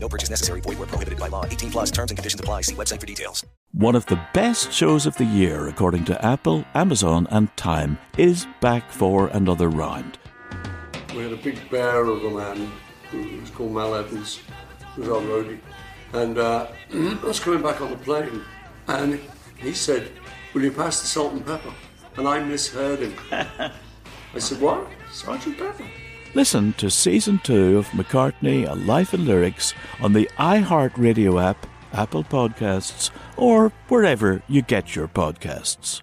No purchase necessary. Void where prohibited by law. 18 plus terms and conditions apply. See website for details. One of the best shows of the year, according to Apple, Amazon, and Time, is back for another round. We had a big bear of a man who was called Mal Evans, who was our roadie. And uh, I was coming back on the plane, and he said, Will you pass the salt and pepper? And I misheard him. I said, What? Sergeant Pepper? Listen to season two of McCartney, A Life in Lyrics on the iHeartRadio app, Apple Podcasts, or wherever you get your podcasts.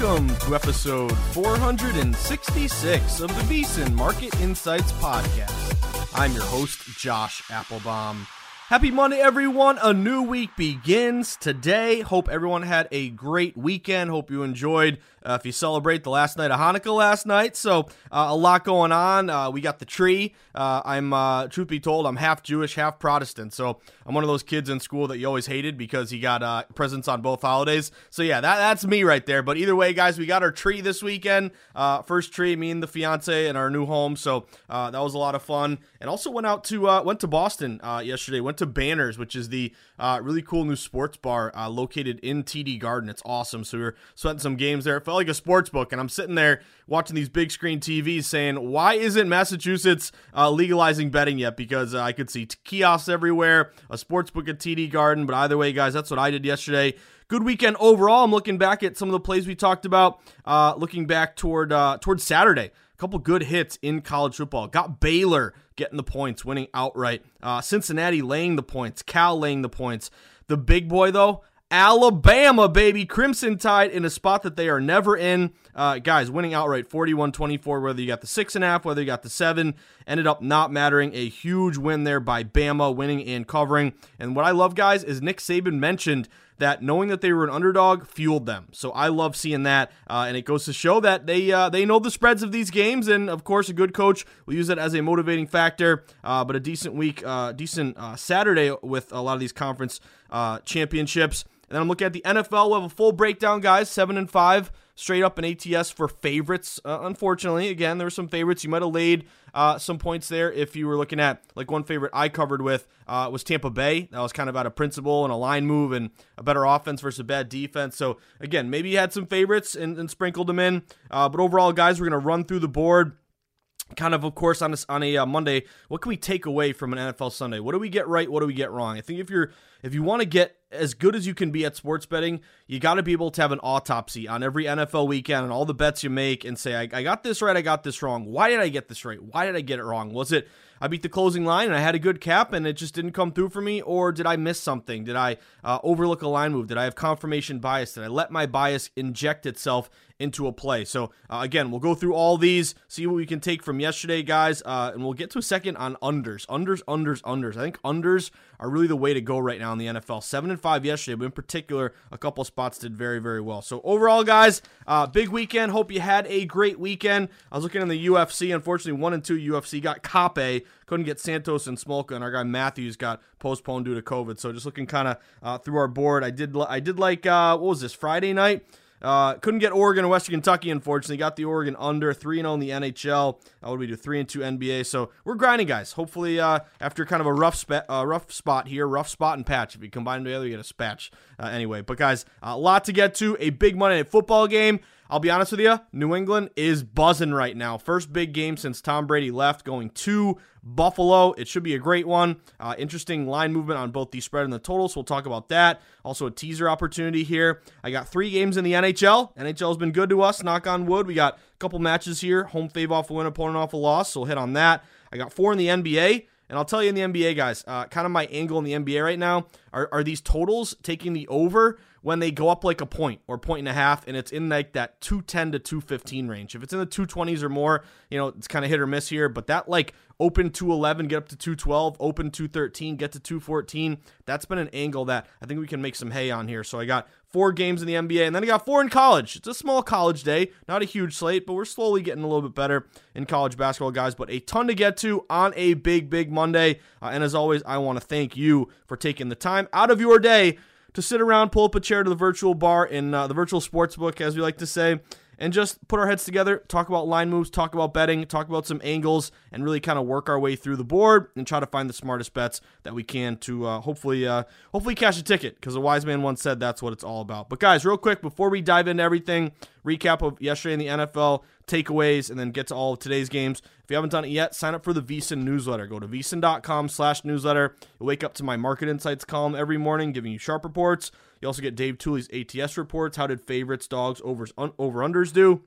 Welcome to episode 466 of the VSiN Market Insights Podcast. I'm your host, Josh Appelbaum. Happy Monday, everyone. A new week begins today. Hope everyone had a great weekend. Hope you enjoyed uh, if you celebrate the last night of Hanukkah last night. So, uh, a lot going on. Uh, we got the tree. Uh, I'm, uh, truth be told, I'm half Jewish, half Protestant. So, I'm one of those kids in school that you always hated because he got uh, presents on both holidays. So, yeah, that, that's me right there. But either way, guys, we got our tree this weekend. first tree, me and the fiance in our new home. So, that was a lot of fun. And also went out to went to Boston yesterday. Went to Banners, which is the really cool new sports bar located in TD Garden. It's awesome. So we were sweating some games there. It felt like a sports book, and I'm sitting there watching these big screen TVs saying, why isn't Massachusetts uh, legalizing betting yet? Because uh, I could see kiosks everywhere, a sports book at TD Garden. But either way, guys, that's what I did yesterday. Good weekend overall. I'm looking back at some of the plays we talked about. Uh, looking back toward uh, toward Saturday, couple good hits in college football. Got Baylor getting the points, winning outright. Uh, Cincinnati laying the points. Cal laying the points. The big boy though, Alabama, baby. Crimson Tide in a spot that they are never in. Uh, guys, winning outright 41 24, whether you got the six and a half, whether you got the seven, ended up not mattering. A huge win there by Bama, winning and covering. And what I love, guys, is Nick Saban mentioned that knowing that they were an underdog fueled them. So I love seeing that, uh, and it goes to show that they uh, they know the spreads of these games, and of course, a good coach will use that as a motivating factor. Uh, but a decent week, uh, decent uh, Saturday with a lot of these conference uh, championships. And then I'm looking at the NFL. We'll have a full breakdown, guys. Seven and five straight up in ATS for favorites. Uh, unfortunately, again, there were some favorites. You might have laid uh, some points there if you were looking at like one favorite I covered with uh, was Tampa Bay. That was kind of out of principle and a line move and a better offense versus a bad defense. So again, maybe you had some favorites and, and sprinkled them in. Uh, but overall, guys, we're gonna run through the board kind of of course on a, on a uh, monday what can we take away from an nfl sunday what do we get right what do we get wrong i think if you're if you want to get as good as you can be at sports betting you got to be able to have an autopsy on every nfl weekend and all the bets you make and say I, I got this right i got this wrong why did i get this right why did i get it wrong was it I beat the closing line and I had a good cap and it just didn't come through for me? Or did I miss something? Did I uh, overlook a line move? Did I have confirmation bias? Did I let my bias inject itself into a play. So uh, again, we'll go through all these, see what we can take from yesterday, guys, uh, and we'll get to a second on unders, unders, unders, unders. I think unders are really the way to go right now in the NFL. Seven and five yesterday, but in particular, a couple spots did very, very well. So overall, guys, uh, big weekend. Hope you had a great weekend. I was looking in the UFC. Unfortunately, one and two UFC got Kape. Couldn't get Santos and Smolka, and our guy Matthews got postponed due to COVID. So just looking kind of uh, through our board, I did I did like uh, what was this Friday night? Uh, couldn't get Oregon and Western Kentucky, unfortunately. Got the Oregon under 3 0 in the NHL. Uh, what do we do? 3 and 2 NBA. So we're grinding, guys. Hopefully, uh, after kind of a rough, uh, rough spot here, rough spot and patch. If you combine them together, you get a spatch. Uh, anyway, but guys, a lot to get to. A big Monday Night Football game. I'll be honest with you, New England is buzzing right now. First big game since Tom Brady left, going to Buffalo. It should be a great one. Uh, interesting line movement on both the spread and the total, so we'll talk about that. Also, a teaser opportunity here. I got three games in the NHL. NHL has been good to us, knock on wood. We got a couple matches here home fave off a win, opponent off a loss, so we'll hit on that. I got four in the NBA. And I'll tell you in the NBA, guys, uh, kind of my angle in the NBA right now are, are these totals taking the over when they go up like a point or point and a half, and it's in like that 210 to 215 range. If it's in the 220s or more, you know, it's kind of hit or miss here, but that like open 211, get up to 212, open 213, get to 214, that's been an angle that I think we can make some hay on here. So I got four games in the NBA, and then I got four in college. It's a small college day, not a huge slate, but we're slowly getting a little bit better in college basketball, guys. But a ton to get to on a big, big Monday. Uh, and as always, I want to thank you for taking the time out of your day to sit around, pull up a chair to the virtual bar in uh, the virtual sports book, as we like to say, and just put our heads together, talk about line moves, talk about betting, talk about some angles, and really kind of work our way through the board and try to find the smartest bets that we can to uh, hopefully uh, hopefully cash a ticket. Because a wise man once said that's what it's all about. But guys, real quick before we dive into everything, recap of yesterday in the NFL, takeaways, and then get to all of today's games. If you haven't done it yet, sign up for the VSiN newsletter. Go to vsin.com slash newsletter. You'll wake up to my market insights column every morning, giving you sharp reports. You also get Dave Tuley's ATS reports. How did favorites, dogs, overs, un- over unders do?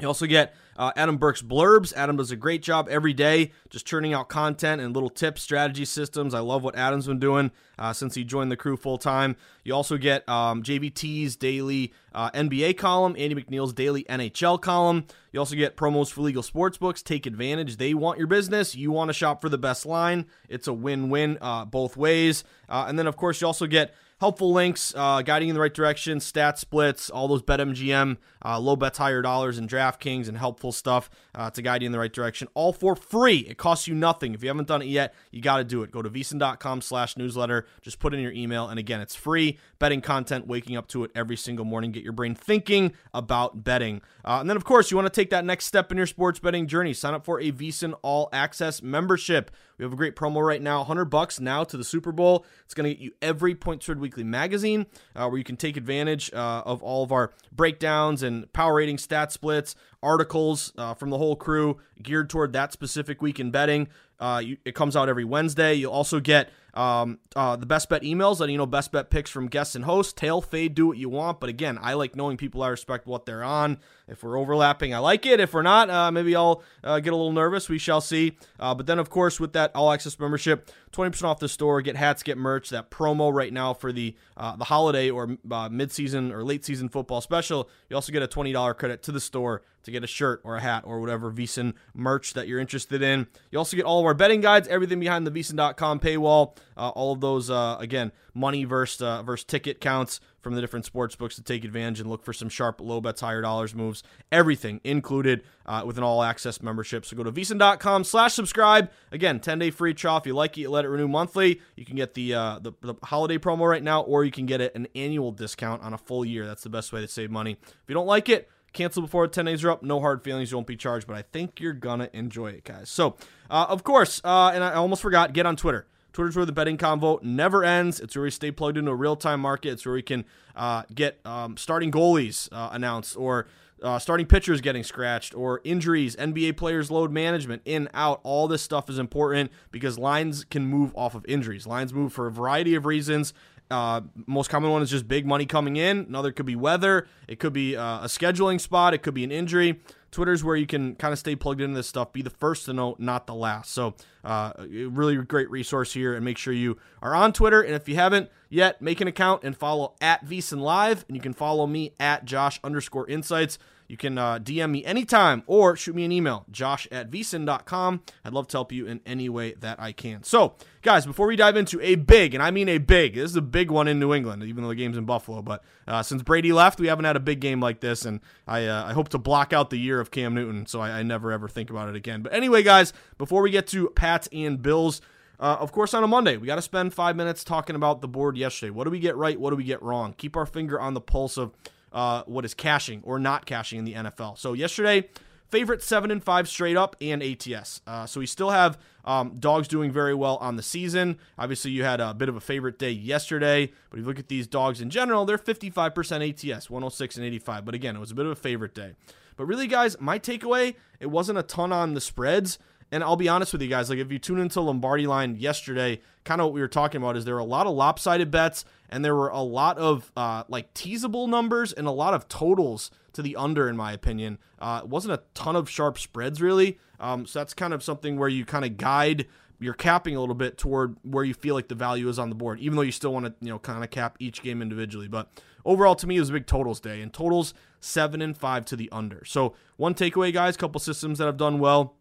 You also get uh, Adam Burke's blurbs. Adam does a great job every day just churning out content and little tips, strategy systems. I love what Adam's been doing uh, since he joined the crew full time. You also get um, JVT's daily uh, NBA column, Andy McNeil's daily NHL column. You also get promos for legal sports books. Take advantage. They want your business. You want to shop for the best line. It's a win win uh, both ways. Uh, and then, of course, you also get helpful links, uh, guiding in the right direction, stat splits, all those BetMGM, uh, low bets, higher dollars, and DraftKings, and helpful stuff uh, to guide you in the right direction, all for free. It costs you nothing. If you haven't done it yet, you got to do it. Go to vsin.com slash newsletter. Just put in your email, and again, it's free. Betting content, waking up to it every single morning. Get your brain thinking about betting. Uh, and then, of course, you want to take that next step in your sports betting journey. Sign up for a VSiN All Access membership. We have a great promo right now, 100 bucks now to the Super Bowl. It's going to get you every Point Spread Weekly magazine, uh, where you can take advantage uh, of all of our breakdowns and power rating stat splits, articles uh, from the whole crew geared toward that specific week in betting. Uh, you, it comes out every Wednesday. You'll also get um, uh, the best bet emails, letting you know best bet picks from guests and hosts. Tail fade, do what you want. But again, I like knowing people. I respect what they're on. If we're overlapping, I like it. If we're not, uh, maybe I'll uh, get a little nervous. We shall see. Uh, but then, of course, with that all access membership, 20% off the store. Get hats, get merch. That promo right now for the uh, the holiday or uh, mid season or late season football special. You also get a $20 credit to the store to get a shirt or a hat or whatever VSiN merch that you're interested in. You also get all of our betting guides, everything behind the VSiN.com paywall. Uh, all of those, uh, again, money versus, uh, versus ticket counts from the different sports books to take advantage and look for some sharp low bets, higher dollars moves. Everything included uh, with an all access membership. So go to vsin.com slash subscribe. Again, 10 day free trial. If you like it, you let it renew monthly. You can get the, uh, the, the holiday promo right now, or you can get it an annual discount on a full year. That's the best way to save money. If you don't like it, Cancel before 10 days are up. No hard feelings. You won't be charged, but I think you're to enjoy it, guys. So, uh, of course, uh, and I almost forgot, get on Twitter. Twitter's where the betting convo never ends. It's where we stay plugged into a real time market. It's where we can uh, get um, starting goalies uh, announced or uh, starting pitchers getting scratched or injuries, NBA players' load management, in, out. All this stuff is important because lines can move off of injuries. Lines move for a variety of reasons. Uh, most common one is just big money coming in. Another could be weather. It could be uh, a scheduling spot. It could be an injury. Twitter's where you can kind of stay plugged into this stuff. Be the first to know, not the last. So, uh, really great resource here. And make sure you are on Twitter. And if you haven't yet, make an account and follow at VSiN Live. And you can follow me at Josh underscore Insights. You can uh, DM me anytime or shoot me an email, josh at vsin.com. I'd love to help you in any way that I can. So, guys, before we dive into a big, and I mean a big, this is a big one in New England, even though the game's in Buffalo. But uh, since Brady left, we haven't had a big game like this, and I, uh, I hope to block out the year of Cam Newton so I, I never ever think about it again. But anyway, guys, before we get to Pats and Bills, uh, of course, on a Monday, we got to spend five minutes talking about the board yesterday. What do we get right? What do we get wrong? Keep our finger on the pulse of uh, what is cashing or not cashing in the NFL. So yesterday, favorite seven and five straight up and ATS. Uh, so we still have um, dogs doing very well on the season. Obviously, you had a bit of a favorite day yesterday, but if you look at these dogs in general, they're 55% ATS, 106 and 85. But again, it was a bit of a favorite day. But really, guys, my takeaway, it wasn't a ton on the spreads. And I'll be honest with you guys, like if you tune into Lombardi line yesterday, kind of what we were talking about is there were a lot of lopsided bets and there were a lot of uh, like teasable numbers and a lot of totals to the under, in my opinion. Uh, it wasn't a ton of sharp spreads really. Um, so that's kind of something where you kind of guide you're capping a little bit toward where you feel like the value is on the board, even though you still want to, you know, kind of cap each game individually. But overall, to me, it was a big totals day, and totals seven and five to the under. So one takeaway, guys, couple systems that have done well.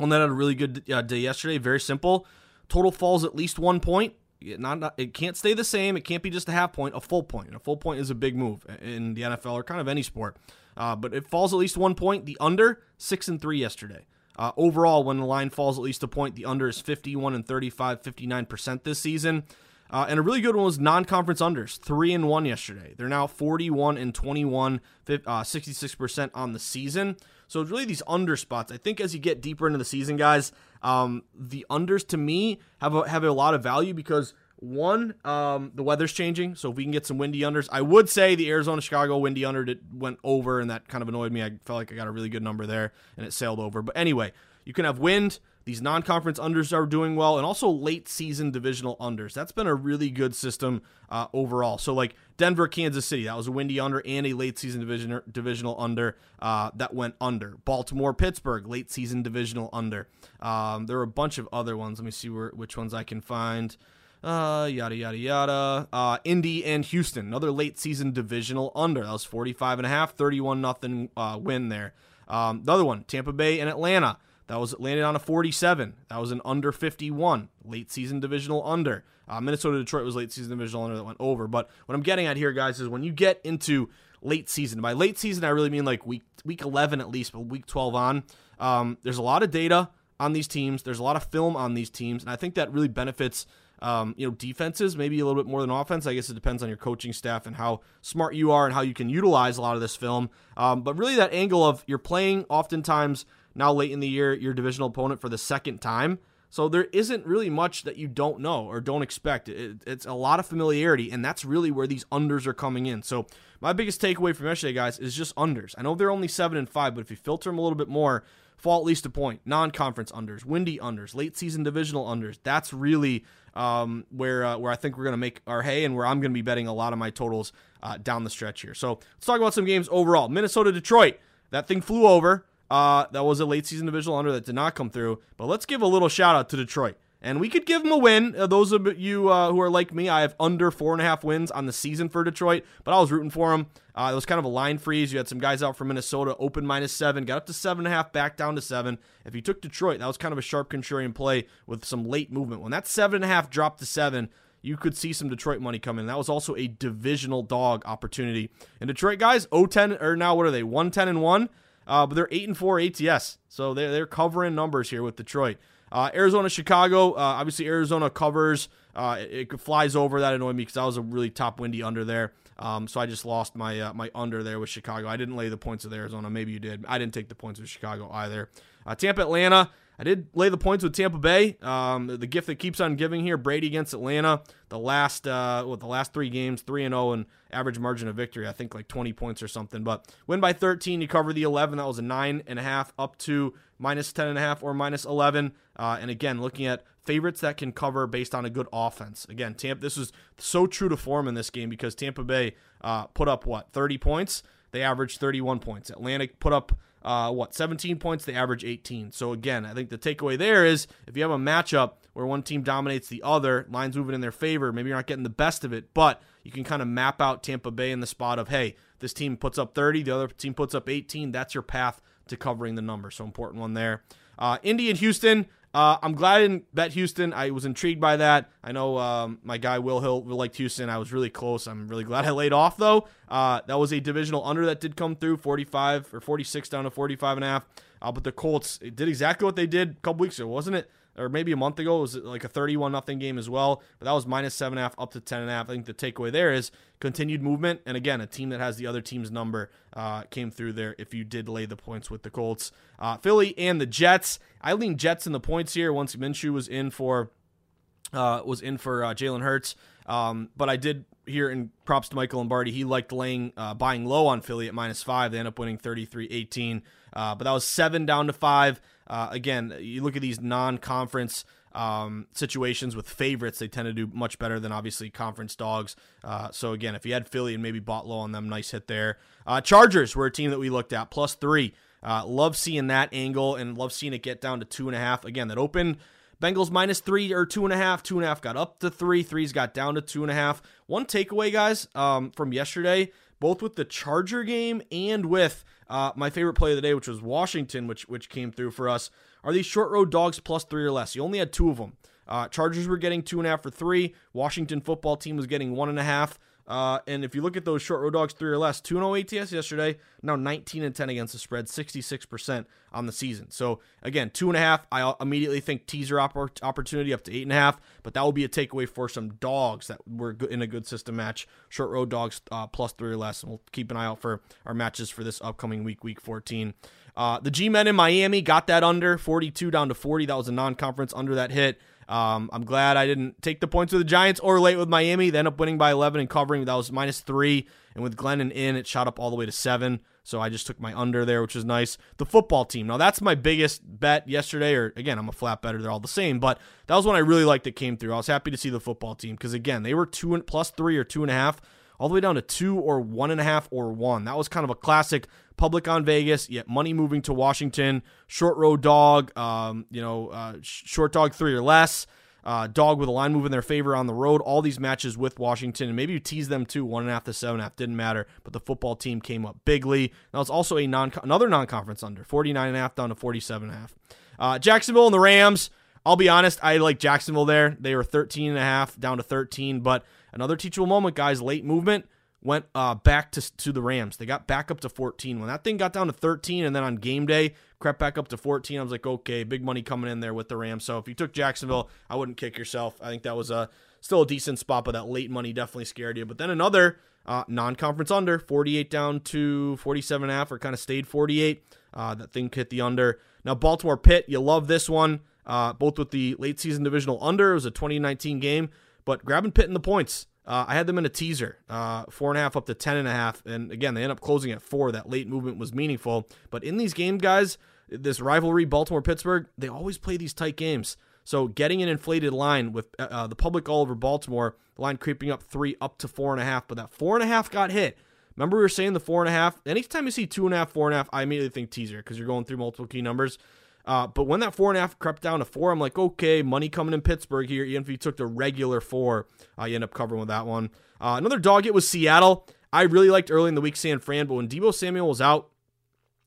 One that had a really good uh, day yesterday. Very simple. Total falls at least one point. It, not, not, it can't stay the same. It can't be just a half point. A full point. And a full point is a big move in the NFL or kind of any sport. Uh, but it falls at least one point. The under six and three yesterday. Uh, overall, when the line falls at least a point, the under is 51 and 35, 59% this season. Uh, and a really good one was non-conference unders, three and one yesterday. They're now 41 and 21, uh, 66% on the season. So it's really these under spots. I think as you get deeper into the season, guys, um, the unders to me have a, have a lot of value because one, um, the weather's changing, so if we can get some windy unders, I would say the Arizona Chicago windy under went over, and that kind of annoyed me. I felt like I got a really good number there, and it sailed over. But anyway, you can have wind. These non conference unders are doing well, and also late season divisional unders. That's been a really good system uh, overall. So, like Denver, Kansas City, that was a windy under and a late season division, divisional under uh, that went under. Baltimore, Pittsburgh, late season divisional under. Um, there are a bunch of other ones. Let me see where which ones I can find. Uh, yada yada yada. Uh, Indy and Houston, another late season divisional under. That was 45 and a half, 31 nothing uh, win there. Um, the other one, Tampa Bay and Atlanta. That was landed on a 47. That was an under 51, late season divisional under. Uh, Minnesota Detroit was late season divisional under that went over. But what I'm getting at here, guys, is when you get into late season. By late season, I really mean like week week 11 at least, but week 12 on. Um, there's a lot of data on these teams. There's a lot of film on these teams, and I think that really benefits um, you know, defenses, maybe a little bit more than offense. I guess it depends on your coaching staff and how smart you are and how you can utilize a lot of this film. Um, but really, that angle of you're playing oftentimes now late in the year your divisional opponent for the second time. So there isn't really much that you don't know or don't expect. It, it's a lot of familiarity, and that's really where these unders are coming in. So my biggest takeaway from yesterday, guys, is just unders. I know they're only seven and five, but if you filter them a little bit more, fall at least a point. Non-conference unders, windy unders, late season divisional unders. That's really um, where uh, where I think we're going to make our hay, and where I'm going to be betting a lot of my totals uh, down the stretch here. So let's talk about some games overall. Minnesota Detroit. That thing flew over. Uh, that was a late season divisional under that did not come through. But let's give a little shout out to Detroit. And we could give them a win. Uh, those of you uh, who are like me, I have under four and a half wins on the season for Detroit, but I was rooting for them. Uh, it was kind of a line freeze. You had some guys out from Minnesota, open minus seven, got up to seven and a half, back down to seven. If you took Detroit, that was kind of a sharp contrarian play with some late movement. When that seven and a half dropped to seven, you could see some Detroit money coming. That was also a divisional dog opportunity. And Detroit guys, 0-10 or now what are they? 110 and 1. Uh, but they're 8 and 4 ATS. So they're, they're covering numbers here with Detroit. Uh, Arizona, Chicago. Uh, obviously, Arizona covers. Uh, it, it, flies over. That annoyed me because that was a really top windy under there. Um, so I just lost my uh, my under there with Chicago. I didn't lay the points with Arizona. Maybe you did. I didn't take the points with Chicago either. Uh, Tampa, Atlanta. I did lay the points with Tampa Bay. Um, the, gift that keeps on giving here, Brady against Atlanta. The last, uh, what the last three games, three and zero, oh and average margin of victory. I think like 20 points or something. But win by 13. You cover the 11. That was a nine and a half up to minus 10 and a half or minus 11. Uh, and again, looking at favorites that can cover based on a good offense. Again, Tampa. This was so true to form in this game because Tampa Bay uh, put up what 30 points. They averaged 31 points. Atlanta put up uh, what 17 points, they average 18. So again, I think the takeaway there is if you have a matchup where one team dominates the other, lines moving in their favor, maybe you're not getting the best of it, but you can kind of map out Tampa Bay in the spot of hey, this team puts up 30, the other team puts up 18. That's your path to covering the number. So important one there. Uh, Indy and Houston. Uh, I'm glad I didn't bet Houston. I was intrigued by that. I know um, my guy Will Hill liked Houston. I was really close. I'm really glad I laid off though. Uh, that was a divisional under that did come through, 45 or 46 down to 45 and a half. Uh, but the Colts did exactly what they did a couple weeks ago, wasn't it? Or maybe a month ago. It was like a 31 nothing game as well, but that was minus seven and a half up to 10 and. I think the takeaway there is continued movement, and again, a team that has the other team's number uh, came through there. If you did lay the points with the Colts, uh, Philly and the Jets, I lean Jets in the points here. Once Minshew was in for uh, was in for uh, Jalen Hurts, um, but I did here in props to Michael Lombardi. He liked laying uh, buying low on Philly at minus five. They end up winning 33-18, uh, but that was seven down to five. Uh, again, you look at these non-conference um, situations with favorites, they tend to do much better than obviously conference dogs. Uh, so again, if you had Philly and maybe bought low on them, nice hit there. Uh, Chargers were a team that we looked at plus three. Uh, love seeing that angle and love seeing it get down to two and a half. Again, that opened Bengals minus three or two and a half. Two and a half got up to three. Threes got down to two and a half. One takeaway, guys, um, from yesterday, both with the Charger game and with uh, my favorite play of the day, which was Washington, which which came through for us, are these short road dogs plus three or less. You only had two of them. Uh, Chargers were getting two and a half for three. Washington football team was getting one and a half. Uh, and if you look at those short road dogs, three or less, 2 0 ATS yesterday, now 19 and 10 against the spread, 66% on the season. So, again, two and a half. I immediately think teaser opportunity up to eight and a half, but that will be a takeaway for some dogs that were in a good system match. Short road dogs uh, plus three or less. And we'll keep an eye out for our matches for this upcoming week, week 14. Uh, the G men in Miami got that under 42 down to 40. That was a non conference under that hit. Um, I'm glad I didn't take the points with the Giants or late with Miami. They end up winning by 11 and covering. That was minus three. And with Glennon in, it shot up all the way to seven. So I just took my under there, which is nice. The football team. Now, that's my biggest bet yesterday. Or again, I'm a flat better. They're all the same. But that was one I really liked that came through. I was happy to see the football team because, again, they were two and plus three or two and a half all the way down to two or one and a half or one. That was kind of a classic public on Vegas, yet money moving to Washington. Short road dog, um, you know, uh, short dog three or less. Uh, dog with a line move in their favor on the road. All these matches with Washington, and maybe you tease them too, one and a half to seven and a half, didn't matter. But the football team came up bigly. Now it's also a non another non conference under, 49 and a half down to 47 and a half. Uh, Jacksonville and the Rams. I'll be honest, I like Jacksonville there. They were 13 and a half down to 13, but another teachable moment, guys. Late movement went uh, back to, to the Rams. They got back up to 14. When that thing got down to 13 and then on game day crept back up to 14, I was like, okay, big money coming in there with the Rams. So if you took Jacksonville, I wouldn't kick yourself. I think that was a still a decent spot, but that late money definitely scared you. But then another uh, non-conference under, 48 down to 47 and a half, or kind of stayed 48. Uh, that thing hit the under. Now Baltimore Pitt, you love this one. Uh, both with the late season divisional under, it was a 2019 game, but grabbing Pitt in the points. Uh, I had them in a teaser, uh, four and a half up to ten and a half, and again they end up closing at four. That late movement was meaningful, but in these games, guys, this rivalry, Baltimore Pittsburgh, they always play these tight games. So getting an inflated line with uh, uh, the public all over Baltimore, the line creeping up three up to four and a half, but that four and a half got hit. Remember we were saying the four and a half. Anytime you see two and a half, four and a half, I immediately think teaser because you're going through multiple key numbers. Uh, but when that four and a half crept down to four, I'm like, okay, money coming in Pittsburgh here. Even if you took the regular four, uh, you end up covering with that one. Uh, another dog hit was Seattle. I really liked early in the week San Fran, but when Deebo Samuel was out,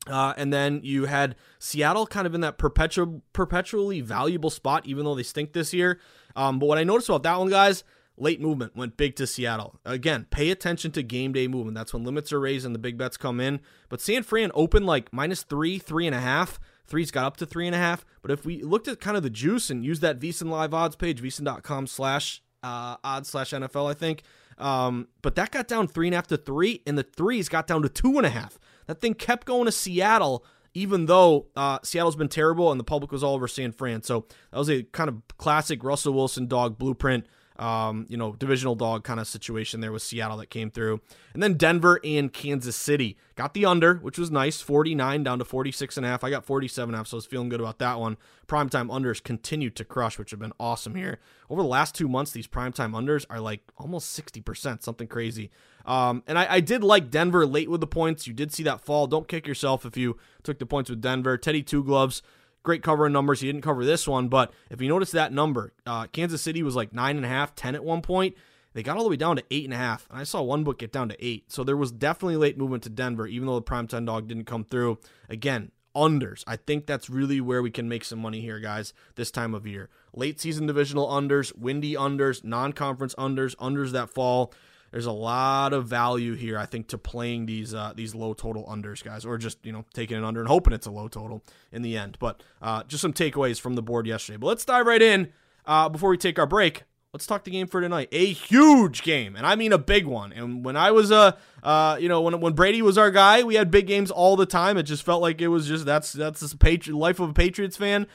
uh, and then you had Seattle kind of in that perpetual, perpetually valuable spot, even though they stink this year. Um, but what I noticed about that one, guys, late movement went big to Seattle. Again, pay attention to game day movement. That's when limits are raised and the big bets come in. But San Fran opened like minus three, three and a half. Threes got up to three and a half. But if we looked at kind of the juice and used that VSiN live odds page, VSiN.com slash uh, odds slash NFL, I think. Um, but that got down three and a half to three, and the threes got down to two and a half. That thing kept going to Seattle, even though uh, Seattle's been terrible and the public was all over San Fran. So that was a kind of classic Russell Wilson dog blueprint. Um, you know, divisional dog kind of situation there with Seattle that came through. And then Denver and Kansas City got the under, which was nice, 49 down to 46 and a half. I got 47 and a half, so I was feeling good about that one. Primetime unders continued to crush, which have been awesome here. Over the last two months, these primetime unders are like almost 60%, something crazy. Um, and I, I did like Denver late with the points. You did see that fall. Don't kick yourself if you took the points with Denver. Teddy Two Gloves great covering numbers. He didn't cover this one, but if you notice that number, uh, Kansas City was like nine and a half, ten at one point. They got all the way down to eight and a half, and I saw one book get down to eight. So there was definitely late movement to Denver, even though the prime ten dog didn't come through. Again, unders. I think that's really where we can make some money here, guys, this time of year. Late season divisional unders, windy unders, non conference unders, unders that fall there's a lot of value here, I think, to playing these uh, these low total unders, guys, or just you know taking an under and hoping it's a low total in the end. But uh, just some takeaways from the board yesterday. But let's dive right in uh, before we take our break. Let's talk the game for tonight. A huge game, and I mean a big one. And when I was a, uh, uh, you know, when when Brady was our guy, we had big games all the time. It just felt like it was just that's that's the Patri- life of a Patriots fan.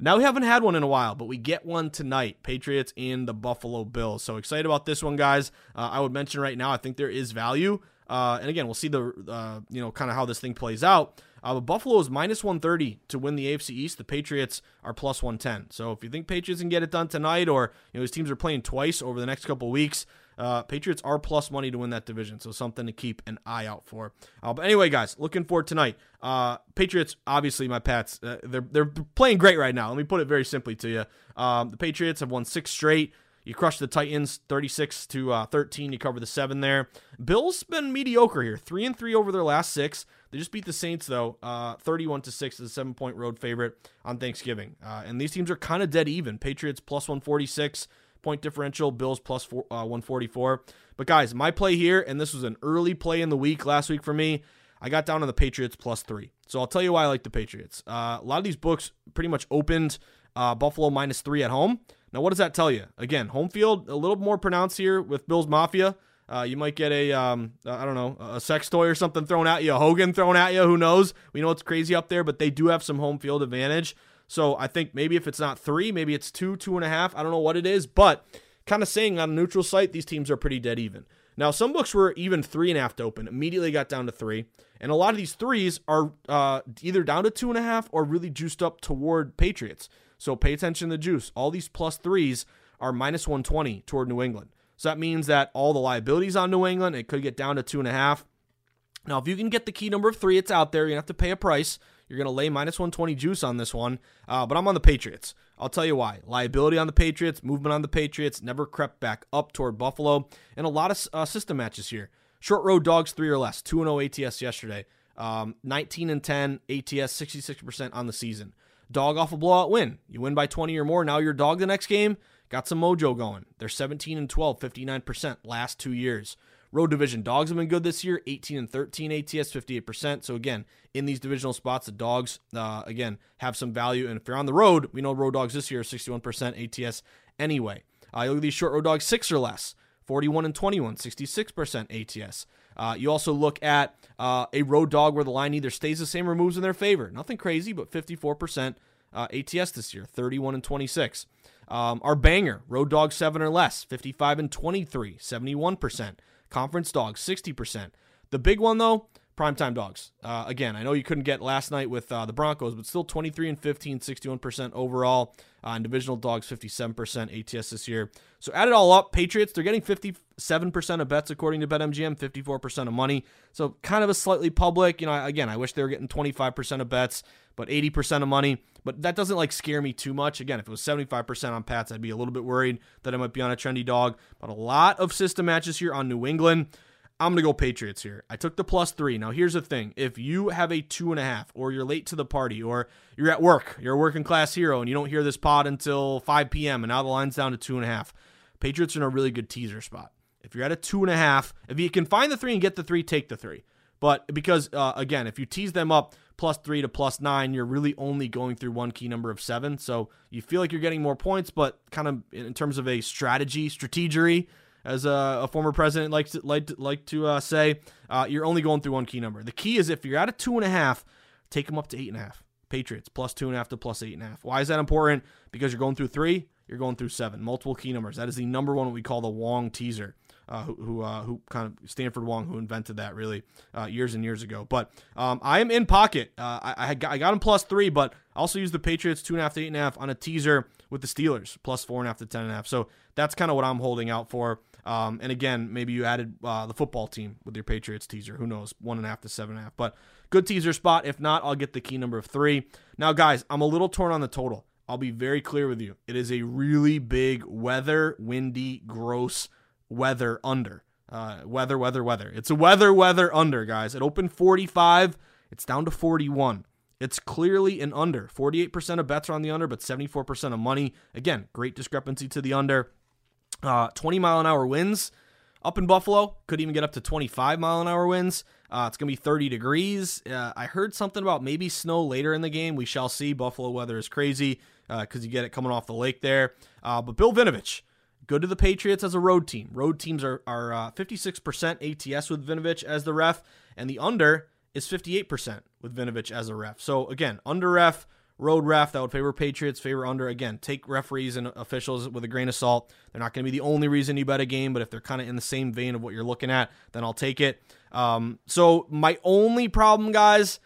Now we haven't had one in a while, but we get one tonight. Patriots and the Buffalo Bills. So excited about this one, guys. Uh, I would mention right now, I think there is value. Uh, and again, we'll see the uh, you know kind of how this thing plays out. Uh, but Buffalo is minus 130 to win the AFC East. The Patriots are plus 110. So if you think Patriots can get it done tonight, or you know these teams are playing twice over the next couple weeks, uh, Patriots are plus money to win that division, so something to keep an eye out for. Uh, but anyway, guys, looking forward tonight. Uh, Patriots, obviously, my Pats, uh, they're they're playing great right now. Let me put it very simply to you. Um, the Patriots have won six straight. You crush the Titans 36 to uh, 13. You cover the seven there. Bills been mediocre here, three and three over their last six. They just beat the Saints though, uh, 31 to six, is a seven point road favorite on Thanksgiving. Uh, and these teams are kind of dead even. Patriots plus 146 point differential. Bills plus four, uh, 144. But guys, my play here, and this was an early play in the week last week for me. I got down on the Patriots plus three. So I'll tell you why I like the Patriots. Uh, a lot of these books pretty much opened uh, Buffalo minus three at home. Now, what does that tell you? Again, home field a little more pronounced here with Bills Mafia. Uh, you might get a um, I don't know a sex toy or something thrown at you, a Hogan thrown at you. Who knows? We know it's crazy up there, but they do have some home field advantage. So I think maybe if it's not three, maybe it's two, two and a half. I don't know what it is, but kind of saying on a neutral site, these teams are pretty dead even. Now, some books were even three and a half to open, immediately got down to three. And a lot of these threes are uh, either down to two and a half or really juiced up toward Patriots. So pay attention to the juice. All these plus threes are minus 120 toward New England. So that means that all the liabilities on New England, it could get down to two and a half. Now, if you can get the key number of three, it's out there. You have to pay a price. You're going to lay minus 120 juice on this one, uh, but I'm on the Patriots. I'll tell you why. Liability on the Patriots, movement on the Patriots, never crept back up toward Buffalo, and a lot of uh, system matches here. Short road dogs, three or less, 2 0 ATS yesterday. Um, 19 and 10 ATS, 66% on the season. Dog off a blowout win. You win by 20 or more. Now you're dog the next game. Got some mojo going. They're 17 and 12, 59% last two years. Road division dogs have been good this year, 18 and 13 ATS, 58%. So again, in these divisional spots, the dogs uh, again have some value. And if you're on the road, we know road dogs this year are 61% ATS anyway. Uh, you look at these short road dogs, six or less, 41 and 21, 66% ATS. Uh, you also look at uh, a road dog where the line either stays the same or moves in their favor. Nothing crazy, but 54% uh, ATS this year, 31 and 26. Um, our banger, road dog seven or less, 55 and 23, 71%. Conference dogs, 60%. The big one, though, primetime dogs. Uh, again, I know you couldn't get last night with uh, the Broncos, but still 23 and 15, 61% overall. Uh, and divisional dogs, 57% ATS this year. So add it all up, Patriots, they're getting 57% of bets according to BetMGM, 54% of money. So kind of a slightly public. You know, again, I wish they were getting 25% of bets, but 80% of money. But that doesn't like scare me too much. Again, if it was 75% on Pats, I'd be a little bit worried that I might be on a trendy dog. But a lot of system matches here on New England. I'm going to go Patriots here. I took the plus three. Now, here's the thing if you have a two and a half, or you're late to the party, or you're at work, you're a working class hero, and you don't hear this pod until 5 p.m., and now the line's down to two and a half, Patriots are in a really good teaser spot. If you're at a two and a half, if you can find the three and get the three, take the three. But because, uh, again, if you tease them up plus three to plus nine, you're really only going through one key number of seven. So you feel like you're getting more points, but kind of in terms of a strategy, strategery, as a, a, former president likes to, like like to uh, say, uh, you're only going through one key number. The key is if you're at a two and a half, take them up to eight and a half. Patriots plus two and a half to plus eight and a half. Why is that important? Because you're going through three, you're going through seven, multiple key numbers. That is the number one what we call the Wong teaser. Uh, who who, uh, who kind of Stanford Wong who invented that really uh, years and years ago. But um, I am in pocket. Uh, I I got, I got him plus three, but I also used the Patriots two and a half to eight and a half on a teaser with the Steelers plus four and a half to ten and a half. So that's kind of what I'm holding out for. Um, and again, maybe you added uh, the football team with your Patriots teaser. Who knows? One and a half to seven and a half. But good teaser spot. If not, I'll get the key number of three. Now, guys, I'm a little torn on the total. I'll be very clear with you. It is a really big weather, windy, gross weather under. Uh, weather, weather, weather. It's a weather, weather under, guys. It opened 45. It's down to 41. It's clearly an under. 48% of bets are on the under, but 74% of money. Again, great discrepancy to the under. Uh, 20 mile an hour winds up in Buffalo. Could even get up to 25 mile an hour winds. Uh, it's going to be 30 degrees. Uh, I heard something about maybe snow later in the game. We shall see. Buffalo weather is crazy because uh, you get it coming off the lake there. Uh, but Bill Vinovich, good to the Patriots as a road team. Road teams are, are uh, 56% ATS with Vinovich as the ref, and the under is 58% with Vinovich as a ref. So again, under ref road ref that would favor Patriots, favor under. Again, take referees and officials with a grain of salt. They're not going to be the only reason you bet a game, but if they're kind of in the same vein of what you're looking at, then I'll take it. Um, so my only problem, guys,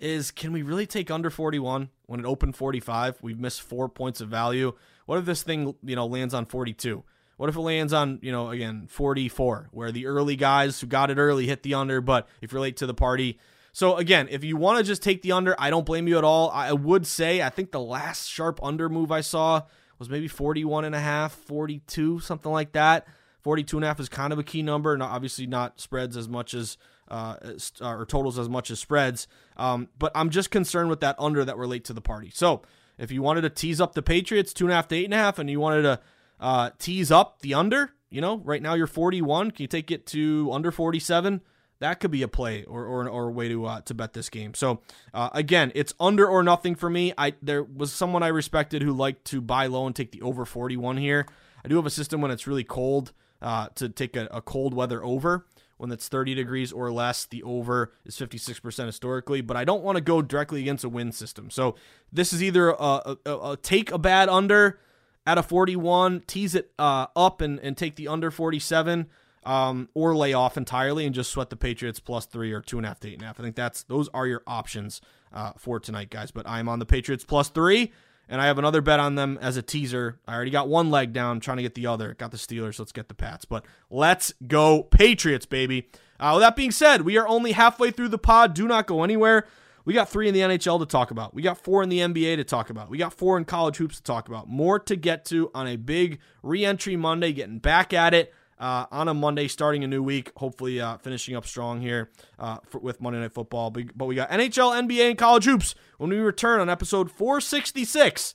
is can we really take under 41 when it opened 45? We've missed four points of value. What if this thing, you know, lands on 42? What if it lands on, you know, again, 44, where the early guys who got it early hit the under, but if you're late to the party, so again, if you want to just take the under, I don't blame you at all. I would say I think the last sharp under move I saw was maybe 41 and a half, 42, something like that. 42 and a half is kind of a key number, and obviously not spreads as much as uh, or totals as much as spreads. Um, but I'm just concerned with that under that relate to the party. So if you wanted to tease up the Patriots two and a half to eight and a half, and you wanted to uh, tease up the under, you know, right now you're 41. Can you take it to under 47? That could be a play or or, or a way to uh, to bet this game. So uh, again, it's under or nothing for me. I there was someone I respected who liked to buy low and take the over 41 here. I do have a system when it's really cold uh, to take a, a cold weather over. When it's 30 degrees or less, the over is 56% historically, but I don't want to go directly against a win system. So this is either a, a, a take a bad under at a 41, tease it uh, up and, and take the under 47 um, or lay off entirely and just sweat the Patriots plus three or two and a half to eight and a half. I think that's those are your options uh, for tonight, guys. But I'm on the Patriots plus three, and I have another bet on them as a teaser. I already got one leg down, trying to get the other. Got the Steelers. Let's get the Pats. But let's go Patriots, baby. Uh, with that being said, we are only halfway through the pod. Do not go anywhere. We got three in the NHL to talk about. We got four in the NBA to talk about. We got four in college hoops to talk about. More to get to on a big re entry Monday, getting back at it uh, on a Monday, starting a new week. Hopefully, uh, finishing up strong here uh, for, with Monday Night Football. But we got NHL, NBA, and college hoops when we return on episode 466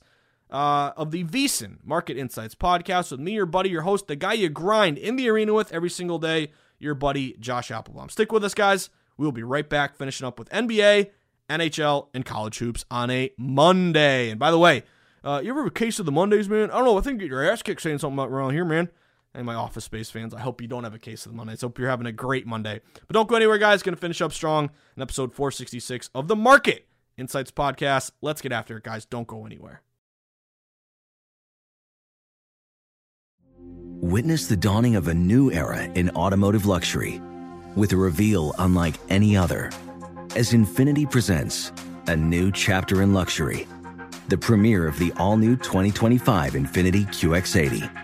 uh, of the VSiN Market Insights podcast with me, your buddy, your host, the guy you grind in the arena with every single day, your buddy Josh Appelbaum. Stick with us, guys. We'll be right back, finishing up with NBA, NHL, and college hoops on a Monday. And by the way, uh, you ever have a case of the Mondays, man? I don't know. I think your ass kicked saying something around here, man and my Office Space fans. I hope you don't have a case of the Mondays. Hope you're having a great Monday. But don't go anywhere, guys. Going to finish up strong in episode 466 of the Market Insights podcast. Let's get after it, guys. Don't go anywhere. Witness the dawning of a new era in automotive luxury with a reveal unlike any other as Infiniti presents a new chapter in luxury, the premiere of the all new 2025 Infiniti QX80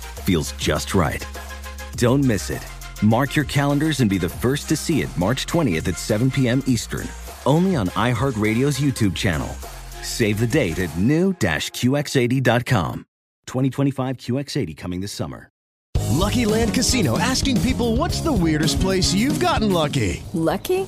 feels just right. Don't miss it. Mark your calendars and be the first to see it March 20th at 7 p.m. Eastern, only on iHeartRadio's YouTube channel. Save the date at new-QX80.com. 2025 QX80 coming this summer. Lucky Land Casino asking people what's the weirdest place you've gotten lucky? Lucky?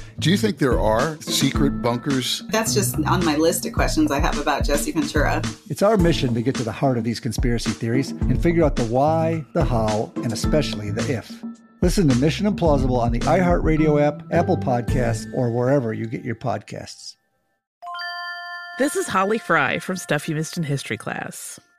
Do you think there are secret bunkers? That's just on my list of questions I have about Jesse Ventura. It's our mission to get to the heart of these conspiracy theories and figure out the why, the how, and especially the if. Listen to Mission Implausible on the iHeartRadio app, Apple Podcasts, or wherever you get your podcasts. This is Holly Fry from Stuff You Missed in History class.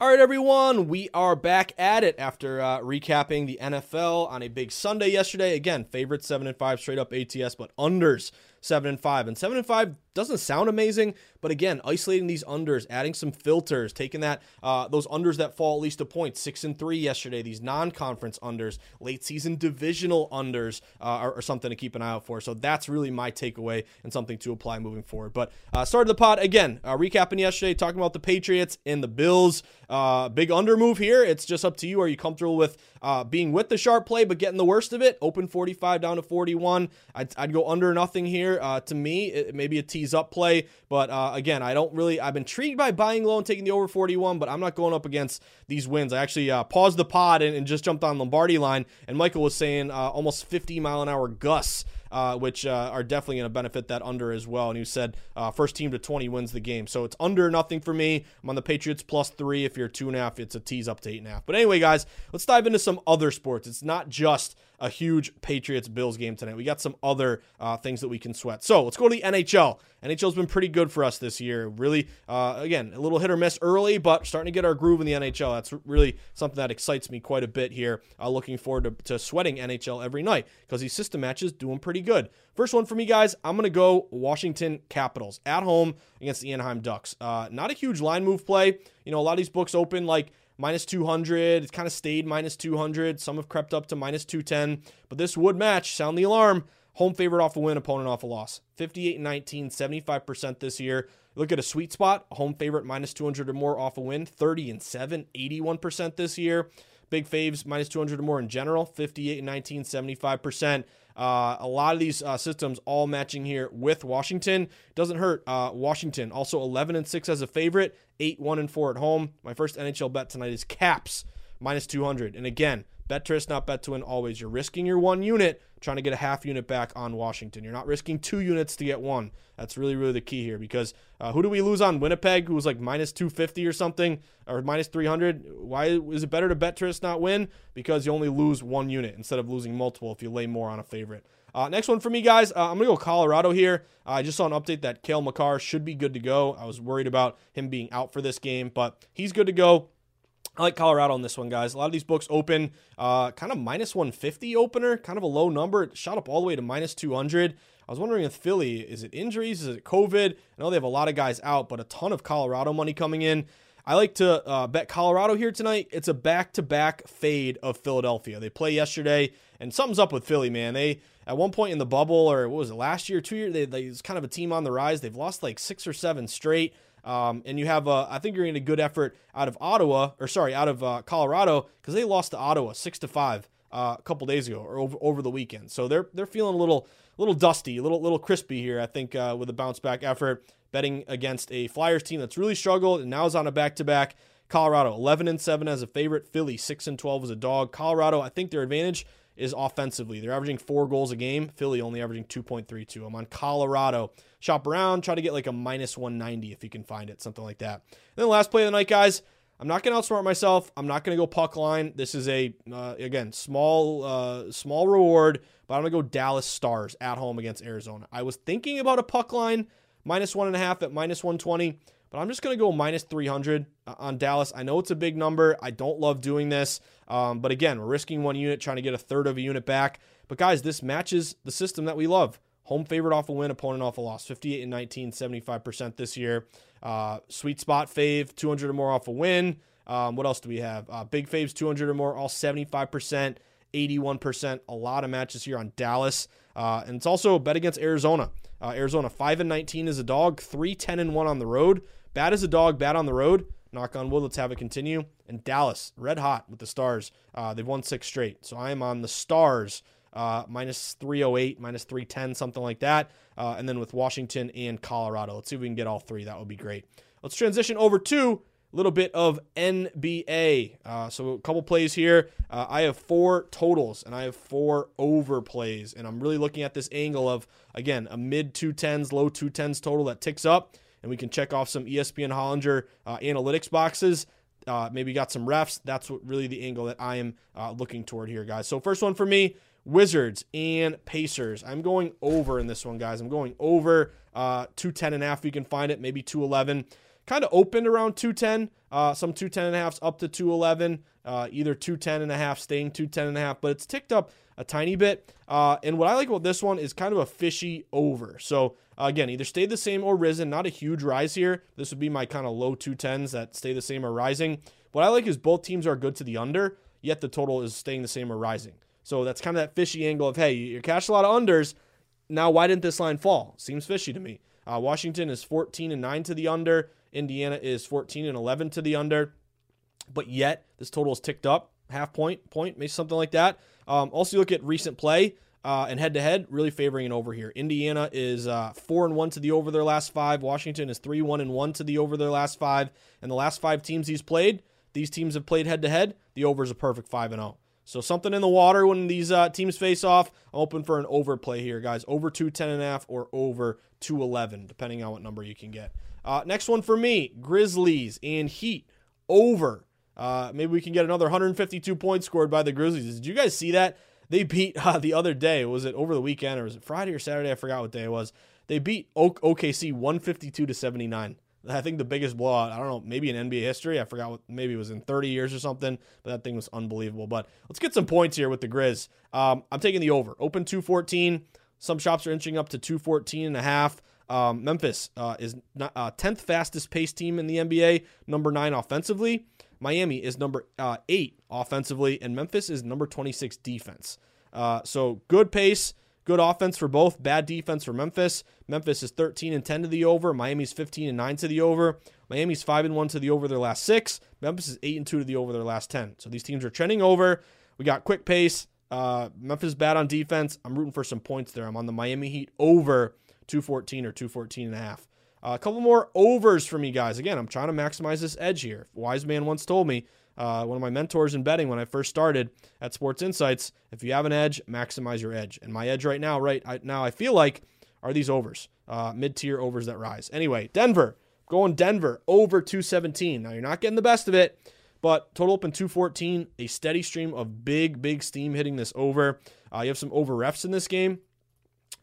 All right, everyone, we are back at it after uh, recapping the NFL on a big Sunday yesterday. Again, favorite seven and five straight up ATS, but unders seven and five, and seven and five doesn't sound amazing, but again, isolating these unders, adding some filters, taking that uh, those unders that fall at least a point, six and three yesterday, these non-conference unders, late season divisional unders uh, are, are, something to keep an eye out for. So that's really my takeaway and something to apply moving forward. But uh, started the pod again, uh, recapping yesterday, talking about the Patriots and the Bills. Uh, big under move here. It's just up to you. Are you comfortable with uh, being with the sharp play but getting the worst of it? Open 45 down to 41. I'd, I'd go under nothing here. to me, it, maybe a tease up play. But uh, again, I don't really, I'm intrigued by buying low and taking the over 41, but I'm not going up against these wins. I actually uh, paused the pod and, and, just jumped on Lombardi line, and Michael was saying uh, almost 50 mile an hour gusts. Uh, which uh, are definitely going to benefit that under as well. And you said uh, first team to 20 wins the game. So it's under nothing for me. I'm on the Patriots plus three. If you're two and a half, it's a tease up to eight and a half. But anyway, guys, let's dive into some other sports. It's not just a huge Patriots Bills game tonight. We got some other uh, things that we can sweat. So let's go to the NHL. NHL's been pretty good for us this year. Really, uh, again, a little hit or miss early, but starting to get our groove in the NHL. That's really something that excites me quite a bit here. Uh, looking forward to, to sweating NHL every night because these system matches doing pretty good. First one for me, guys. I'm to go Washington Capitals at home against the Anaheim Ducks. Uh, not a huge line move play. You know, a lot of these books open like minus 200. It's kind of stayed minus 200. Some have crept up to minus 210. But this would match, sound the alarm. Home favorite off a win, opponent off a loss. 58 19, 75% this year. Look at a sweet spot, home favorite minus 200 or more off a win, 30 and 7, 81% this year. Big faves minus 200 or more in general, 58 19, 75%. Uh, a lot of these uh, systems all matching here with Washington. Doesn't hurt. Uh, Washington also 11 and 6 as a favorite, 8 1 and 4 at home. My first NHL bet tonight is Caps minus 200. And again, bet to risk, not bet to win always. You're risking your one unit trying to get a half unit back on Washington. You're not risking two units to get one. That's really, really the key here because uh, who do we lose on Winnipeg, who was like minus 250 or something, or minus 300? Why is it better to bet to risk, not win? Because you only lose one unit instead of losing multiple if you lay more on a favorite. Uh, next one for me, guys. Uh, I'm going to go Colorado here. Uh, I just saw an update that Cale Makar should be good to go. I was worried about him being out for this game, but he's good to go. I like Colorado on this one, guys. A lot of these books open uh, kind of minus 150 opener, kind of a low number. It shot up all the way to minus 200. I was wondering if Philly, is it injuries? Is it COVID? I know they have a lot of guys out, but a ton of Colorado money coming in. I like to uh, bet Colorado here tonight. It's a back to back fade of Philadelphia. They play yesterday, and something's up with Philly, man. They, at one point in the bubble, or what was it, last year, two years, they, they was kind of a team on the rise. They've lost like six or seven straight. Um, and you have, a, I think you're in a good effort out of Ottawa, or sorry, out of uh, Colorado, because they lost to Ottawa six to five uh, a couple days ago or over, over the weekend. So they're they're feeling a little little dusty, a little little crispy here. I think uh, with a bounce back effort, betting against a Flyers team that's really struggled and now is on a back to back. Colorado 11 and 7 as a favorite. Philly 6 and 12 as a dog. Colorado, I think their advantage is offensively. They're averaging four goals a game. Philly only averaging 2.32. I'm on Colorado. Shop around, try to get like a minus 190 if you can find it, something like that. And then last play of the night, guys. I'm not going to outsmart myself. I'm not going to go puck line. This is a uh, again small uh, small reward, but I'm going to go Dallas Stars at home against Arizona. I was thinking about a puck line minus one and a half at minus 120, but I'm just going to go minus 300 uh, on Dallas. I know it's a big number. I don't love doing this, um, but again, we're risking one unit, trying to get a third of a unit back. But guys, this matches the system that we love. Home favorite off a win, opponent off a loss. 58 and 19, 75% this year. Uh, sweet spot fave, 200 or more off a win. Um, what else do we have? Uh, big faves, 200 or more, all 75%, 81%. A lot of matches here on Dallas. Uh, and it's also a bet against Arizona. Uh, Arizona 5 and 19 is a dog, 3 10 and 1 on the road. Bad as a dog, bad on the road. Knock on wood, let's have it continue. And Dallas, red hot with the Stars. Uh, they've won six straight. So I am on the Stars uh, minus 308, minus 310, something like that. Uh, and then with Washington and Colorado. Let's see if we can get all three. That would be great. Let's transition over to a little bit of NBA. Uh, so a couple plays here. Uh, I have four totals and I have four over plays. And I'm really looking at this angle of, again, a mid 210s, low 210s total that ticks up. And we can check off some ESPN Hollinger uh, analytics boxes. Uh, maybe got some refs. That's what really the angle that I am uh, looking toward here, guys. So first one for me, Wizards and Pacers. I'm going over in this one, guys. I'm going over uh, 210 and a half. You can find it, maybe 211. Kind of opened around 210, uh, some 210 and a halfs up to 211, uh, either 210 and a half, staying 210 and a half, but it's ticked up a tiny bit. Uh, and what I like about this one is kind of a fishy over. So again, either stayed the same or risen. Not a huge rise here. This would be my kind of low 210s that stay the same or rising. What I like is both teams are good to the under, yet the total is staying the same or rising. So that's kind of that fishy angle of, hey, you cashed a lot of unders. Now, why didn't this line fall? Seems fishy to me. Uh, Washington is 14 and 9 to the under. Indiana is 14 and 11 to the under. But yet, this total is ticked up half point, point, maybe something like that. Um, also, look at recent play uh, and head to head, really favoring an over here. Indiana is uh, four and one to the over their last five. Washington is three one and one to the over their last five. And the last five teams he's played, these teams have played head to head. The over is a perfect five and zero. So something in the water when these uh, teams face off. I'm open for an overplay here, guys. Over 210 and a half or over 211, depending on what number you can get. Uh, next one for me, Grizzlies and Heat over. Uh, maybe we can get another 152 points scored by the Grizzlies. Did you guys see that? They beat uh, the other day. Was it over the weekend or was it Friday or Saturday? I forgot what day it was. They beat OKC 152 to 79. I think the biggest blowout, I don't know, maybe in NBA history. I forgot what, maybe it was in 30 years or something, but that thing was unbelievable. But let's get some points here with the Grizz. Um, I'm taking the over. Open 214. Some shops are inching up to 214 and a half. Um, Memphis uh, is uh, 10th fastest pace team in the NBA, number nine offensively. Miami is number uh, eight offensively, and Memphis is number 26 defense. Uh, so good pace. Good offense for both, bad defense for Memphis. Memphis is 13 and 10 to the over. Miami's 15 and 9 to the over. Miami's 5 and 1 to the over their last 6. Memphis is 8 and 2 to the over their last 10. So these teams are trending over. We got quick pace. Uh, Memphis bad on defense. I'm rooting for some points there. I'm on the Miami Heat over 214 or 214 and a half. Uh, a couple more overs for me, guys. Again, I'm trying to maximize this edge here. Wise man once told me uh, one of my mentors in betting when I first started at Sports Insights. If you have an edge, maximize your edge. And my edge right now, right I, now, I feel like are these overs, uh, mid-tier overs that rise. Anyway, Denver going Denver over 217. Now you're not getting the best of it, but total open 214. A steady stream of big, big steam hitting this over. Uh, you have some over refs in this game.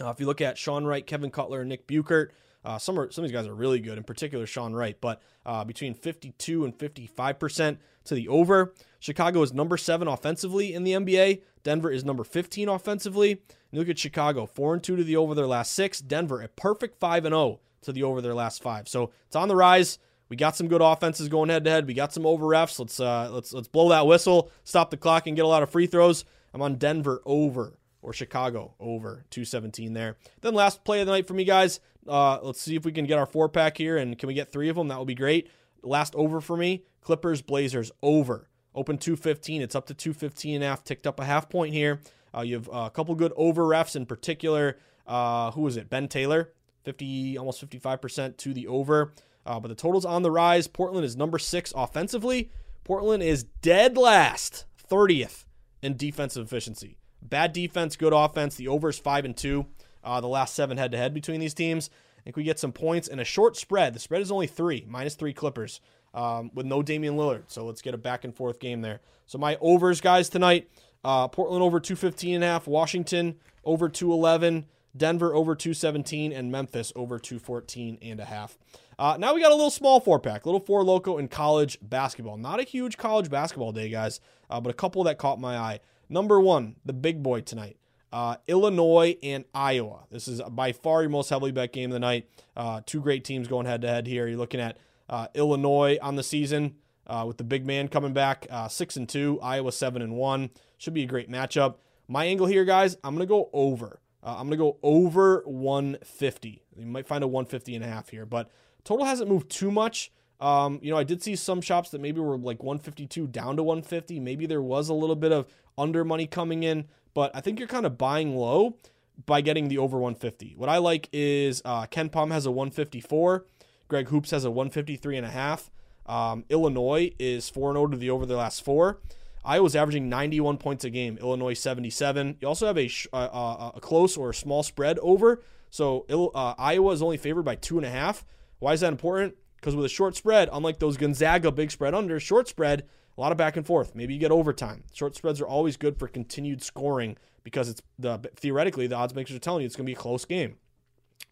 Uh, if you look at Sean Wright, Kevin Cutler, and Nick Buchert, uh, some are, some of these guys are really good, in particular Sean Wright, but uh, between 52 and 55 percent to the over. Chicago is number seven offensively in the NBA. Denver is number 15 offensively. And look at Chicago, four and two to the over their last six. Denver a perfect five and zero to the over their last five. So it's on the rise. We got some good offenses going head to head. We got some over refs. Let's uh, let's let's blow that whistle, stop the clock, and get a lot of free throws. I'm on Denver over or Chicago over 217 there. Then last play of the night for me, guys. Uh, let's see if we can get our four pack here, and can we get three of them? That would be great. Last over for me, Clippers Blazers over. Open 215. It's up to 215 and a half. Ticked up a half point here. Uh, you have a couple good over refs in particular. Uh, who was it? Ben Taylor, 50, almost 55% to the over. Uh, but the total's on the rise. Portland is number six offensively. Portland is dead last, 30th in defensive efficiency. Bad defense, good offense. The over is five and two. Uh, the last seven head to head between these teams. I think we get some points and a short spread. The spread is only three, minus three Clippers, um, with no Damian Lillard. So let's get a back and forth game there. So my overs, guys, tonight: uh, Portland over 215 and a half, Washington over 211, Denver over 217, and Memphis over 214 and a half. Uh, now we got a little small four pack, little four loco in college basketball. Not a huge college basketball day, guys, uh, but a couple that caught my eye. Number one, the big boy tonight. Uh, Illinois and Iowa. This is by far your most heavily bet game of the night. Uh, two great teams going head to head here. You're looking at uh, Illinois on the season uh, with the big man coming back uh, six and two. Iowa seven and one. Should be a great matchup. My angle here, guys. I'm gonna go over. Uh, I'm gonna go over 150. You might find a 150 and a half here, but total hasn't moved too much. Um, you know, I did see some shops that maybe were like 152 down to 150. Maybe there was a little bit of under money coming in, but I think you're kind of buying low by getting the over 150. What I like is uh, KenPom has a 154, Greg Hoops has a 153 and a half. Um, Illinois is 4 0 to the over the last four. Iowa's averaging 91 points a game. Illinois 77. You also have a, sh- uh, uh, a close or a small spread over. So uh, Iowa is only favored by two and a half. Why is that important? Because with a short spread, unlike those Gonzaga big spread under, short spread, a lot of back and forth. Maybe you get overtime. Short spreads are always good for continued scoring because it's the theoretically the odds makers are telling you it's going to be a close game.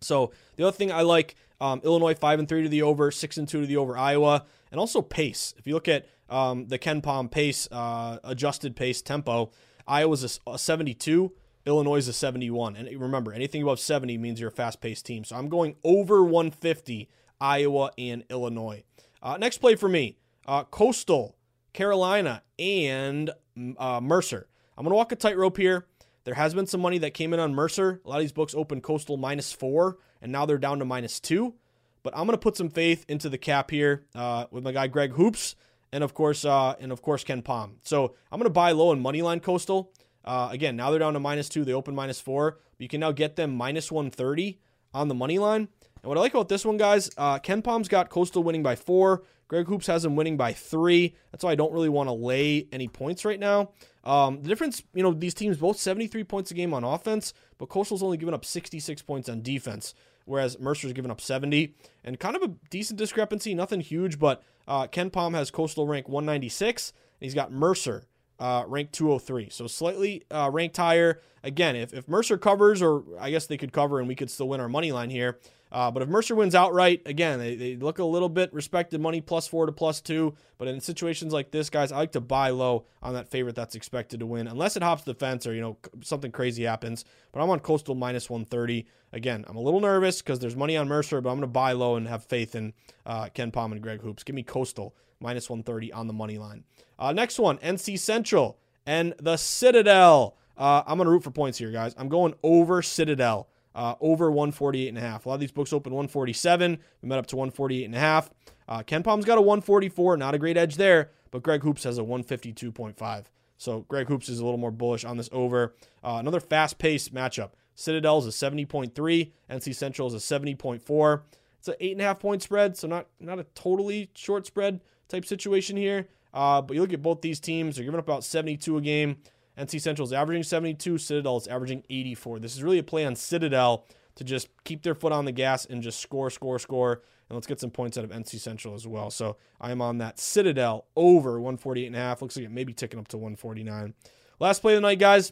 So the other thing I like um, Illinois five and three to the over, six and two to the over Iowa, and also pace. If you look at um, the KenPom pace, uh, adjusted pace tempo, Iowa's a, a 72, Illinois is a 71. And remember, anything above 70 means you're a fast paced team. So I'm going over 150 Iowa and Illinois. Uh, next play for me, uh, Coastal, Carolina, and uh, Mercer. I'm going to walk a tightrope here. There has been some money that came in on Mercer. A lot of these books open Coastal minus four, and now they're down to minus two. But I'm going to put some faith into the cap here uh, with my guy Greg Hoops, and of course, uh, and of course KenPom. So I'm going to buy low in moneyline Coastal. Uh, again, now they're down to minus two. They open minus four. You can now get them minus 130 on the money line. And what I like about this one, guys, uh, Pom's got Coastal winning by four. Greg Hoops has him winning by three. That's why I don't really want to lay any points right now. Um, the difference, you know, these teams both 73 points a game on offense, but Coastal's only given up 66 points on defense, whereas Mercer's given up 70. And kind of a decent discrepancy, nothing huge, but uh, Pom has Coastal rank 196, and he's got Mercer uh, ranked 203. So slightly uh, ranked higher. Again, if, if Mercer covers, or I guess they could cover and we could still win our money line here. Uh, but if Mercer wins outright, again, they, they look a little bit respected money plus four to plus two. But in situations like this, guys, I like to buy low on that favorite that's expected to win, unless it hops the fence or, you know, something crazy happens. But I'm on Coastal minus 130. Again, I'm a little nervous because there's money on Mercer, but I'm going to buy low and have faith in uh, KenPom and Greg Hoops. Give me Coastal minus 130 on the money line. Uh, next one, NC Central and the Citadel. Uh, I'm going to root for points here, guys. I'm going over Citadel uh, over 148 and a half. A lot of these books open 147. We met up to 148 and a half. Uh, KenPom's got a 144, not a great edge there, but Greg Hoops has a 152.5. So Greg Hoops is a little more bullish on this over. Uh, another fast-paced matchup. Citadel is a 70.3. NC Central is a 70.4. It's an eight and a half point spread, so not not a totally short spread type situation here. Uh, but you look at both these teams; they're giving up about 72 a game. NC Central is averaging 72, Citadel is averaging 84. This is really a play on Citadel to just keep their foot on the gas and just score, score, score. And let's get some points out of NC Central as well. So I'm on that Citadel over 148 and a half. Looks like it may be ticking up to 149. Last play of the night, guys.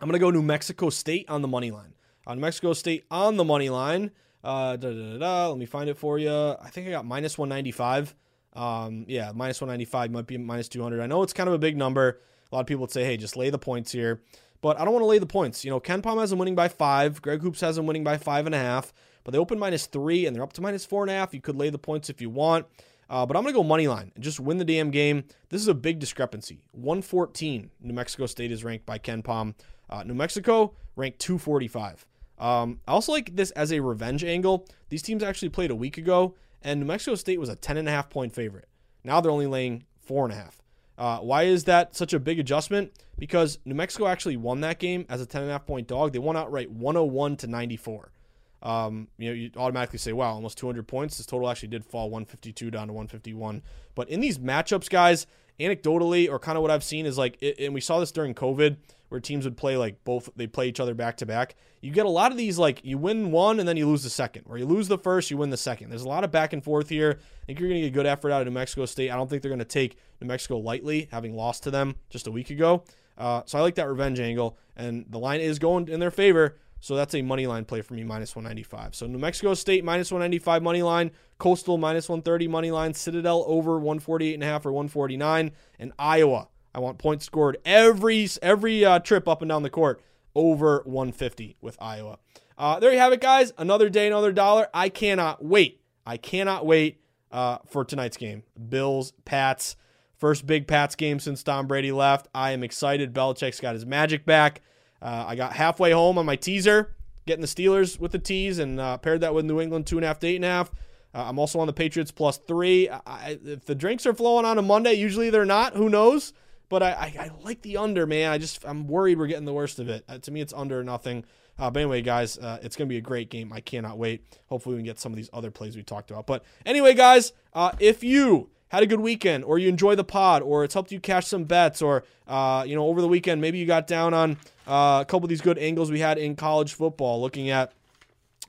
I'm going to go New Mexico State on the money line. Uh, New Mexico State on the money line. Uh, da, da, da. Let me find it for you. I think I got minus 195. Um, yeah, minus 195 might be minus 200. I know it's kind of a big number. A lot of people would say, hey, just lay the points here. But I don't want to lay the points. You know, KenPom has them winning by five. Greg Hoops has them winning by five and a half. But they open minus three and they're up to minus four and a half. You could lay the points if you want. Uh, but I'm going to go money line and just win the damn game. This is a big discrepancy. 114, New Mexico State is ranked by KenPom. Uh, New Mexico ranked 245. Um, I also like this as a revenge angle. These teams actually played a week ago, and New Mexico State was a 10.5 point favorite. Now they're only laying 4.5. Uh, why is that such a big adjustment? Because New Mexico actually won that game as a 10.5 point dog. They won outright 101 to 94 um, you know, you automatically say, wow, almost 200 points. This total actually did fall 152 down to 151. But in these matchups, guys, anecdotally, or kind of what I've seen is like, and we saw this during COVID, where teams would play like both, they play each other back to back. You get a lot of these, like, you win one and then you lose the second, or you lose the first, you win the second. There's a lot of back and forth here. I think you're going to get good effort out of New Mexico State. I don't think they're going to take New Mexico lightly, having lost to them just a week ago. Uh, so I like that revenge angle, and the line is going in their favor. So that's a money line play for me, minus 195. So New Mexico State minus 195 money line, Coastal minus 130 money line, Citadel over 148 and a half or 149, and Iowa. I want points scored every every uh, trip up and down the court over 150 with Iowa. Uh, there you have it, guys. Another day, another dollar. I cannot wait. I cannot wait uh, for tonight's game. Bills, Pats. First big Pats game since Tom Brady left. I am excited. Belichick's got his magic back. Uh, I got halfway home on my teaser, getting the Steelers with the tease, and uh, paired that with New England two and a half to eight and a half. Uh, I'm also on the Patriots plus three. I, if the drinks are flowing on a Monday, usually they're not. Who knows? But I, I, I like the under, man. I just I'm worried we're getting the worst of it. Uh, to me, it's under nothing. Uh, but anyway, guys, uh, it's going to be a great game. I cannot wait. Hopefully, we can get some of these other plays we talked about. But anyway, guys, uh, if you had a good weekend, or you enjoy the pod, or it's helped you cash some bets, or uh, you know over the weekend maybe you got down on uh, a couple of these good angles we had in college football, looking at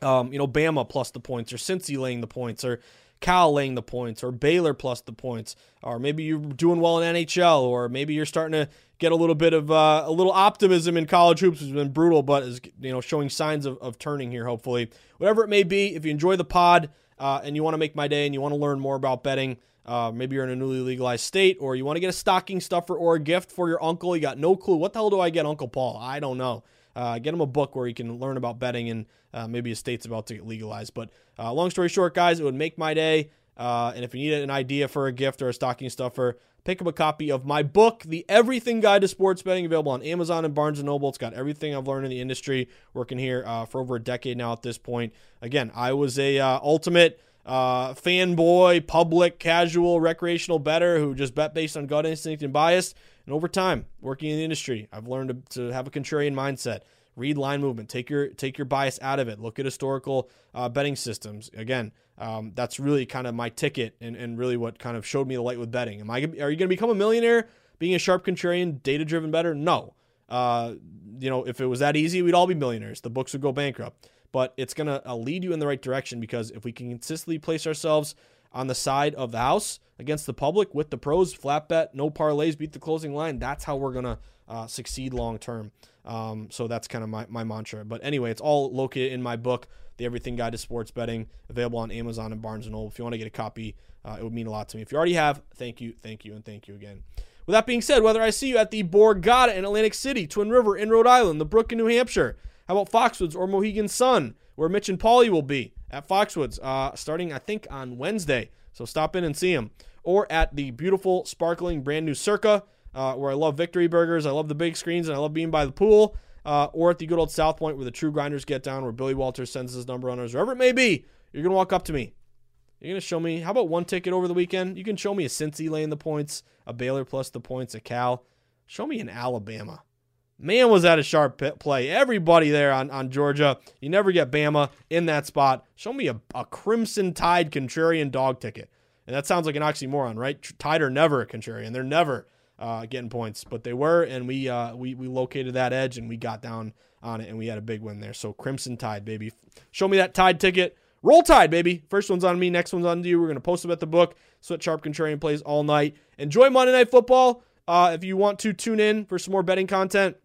um, you know Bama plus the points, or Cincy laying the points, or Cal laying the points, or Baylor plus the points, or maybe you're doing well in NHL, or maybe you're starting to get a little bit of uh, a little optimism in college hoops. Which has been brutal, but is you know showing signs of, of turning here. Hopefully, whatever it may be, if you enjoy the pod uh, and you want to make my day and you want to learn more about betting. Uh, maybe you're in a newly legalized state, or you want to get a stocking stuffer or a gift for your uncle. You got no clue. What the hell do I get Uncle Paul? I don't know. Uh, get him a book where he can learn about betting and uh, maybe a state's about to get legalized. But uh, long story short, guys, it would make my day. Uh, and if you need an idea for a gift or a stocking stuffer, pick up a copy of my book, The Everything Guide to Sports Betting, available on Amazon and Barnes & Noble. It's got everything I've learned in the industry, working here uh, for over a decade now at this point. Again, I was a ultimate – uh, fanboy, public, casual, recreational better who just bet based on gut instinct and bias. And over time, working in the industry, I've learned to, to have a contrarian mindset. Read line movement. Take your take your bias out of it. Look at historical uh, betting systems. Again, um, that's really kind of my ticket and, and really what kind of showed me the light with betting. Am I? Are you going to become a millionaire being a sharp contrarian, data driven better? No. Uh, you know, if it was that easy, we'd all be millionaires. The books would go bankrupt but it's going to uh, lead you in the right direction because if we can consistently place ourselves on the side of the house against the public with the pros, flat bet, no parlays, beat the closing line, that's how we're going to uh, succeed long term. Um, so that's kind of my, my mantra. But anyway, it's all located in my book, The Everything Guide to Sports Betting, available on Amazon and Barnes & Noble. If you want to get a copy, uh, it would mean a lot to me. If you already have, thank you, thank you, and thank you again. With that being said, whether I see you at the Borgata in Atlantic City, Twin River in Rhode Island, the Brook in New Hampshire, how about Foxwoods or Mohegan Sun, where Mitch and Paulie will be at Foxwoods, uh, starting I think on Wednesday. So stop in and see them. Or at the beautiful, sparkling, brand new Circa, uh, where I love Victory Burgers, I love the big screens, and I love being by the pool. Uh, or at the good old South Point, where the true grinders get down, where Billy Walters sends his number runners, wherever it may be. You're gonna walk up to me. You're gonna show me. How about one ticket over the weekend? You can show me a Cincy laying the points, a Baylor plus the points, a Cal. Show me an Alabama. Man, was that a sharp play. Everybody there on, on Georgia. You never get Bama in that spot. Show me a, a Crimson Tide contrarian dog ticket. And that sounds like an oxymoron, right? Tide are never a contrarian. They're never uh, getting points, but they were, and we, uh, we we located that edge and we got down on it, and we had a big win there. So Crimson Tide, baby. Show me that Tide ticket. Roll Tide, baby. First one's on me, next one's on you. We're going to post them at the book. Sweat Sharp Contrarian plays all night. Enjoy Monday Night Football. Uh, if you want to tune in for some more betting content,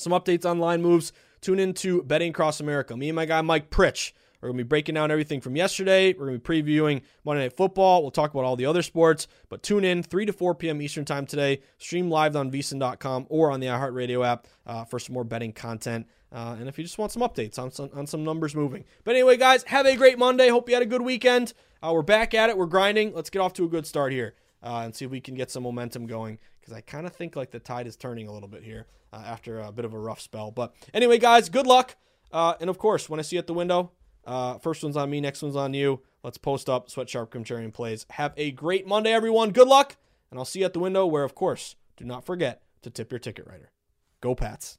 some updates on line moves tune into Betting Across America. Me and my guy Mike Pritch are going to be breaking down everything from yesterday. We're going to be previewing Monday Night Football. We'll talk about all the other sports, but tune in 3 to 4 p.m. Eastern Time today. Stream live on vsin.com or on the iHeartRadio app uh, for some more betting content. Uh, and if you just want some updates on some, on some numbers moving. But anyway, guys, have a great Monday. Hope you had a good weekend. Uh, we're back at it. We're grinding. Let's get off to a good start here uh, and see if we can get some momentum going because I kind of think like the tide is turning a little bit here uh, after a bit of a rough spell. But anyway, guys, good luck. Uh, and of course, when I see you at the window, uh, first one's on me, next one's on you. Let's post up Sweat Sharp Contrarian plays. Have a great Monday, everyone. Good luck. And I'll see you at the window where, of course, do not forget to tip your ticket writer. Go, Pats.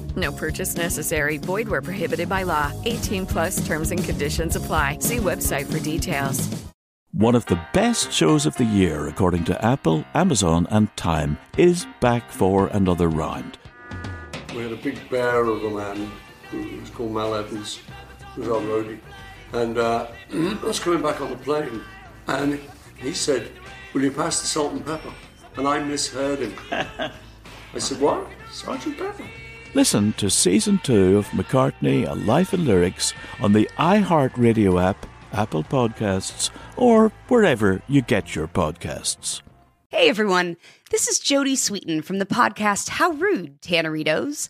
No purchase necessary. Void where prohibited by law. 18 plus terms and conditions apply. See website for details. One of the best shows of the year, according to Apple, Amazon, and Time, is back for another round. We had a big bear of a man who was called Mal Evans, who was our roadie. And uh, I was coming back on the plane, and he said, Will you pass the salt and pepper? And I misheard him. I said, What? Sergeant Pepper? Listen to season two of McCartney, A Life in Lyrics on the iHeartRadio app, Apple Podcasts, or wherever you get your podcasts. Hey everyone, this is Jodie Sweetin from the podcast How Rude, Tanneritos.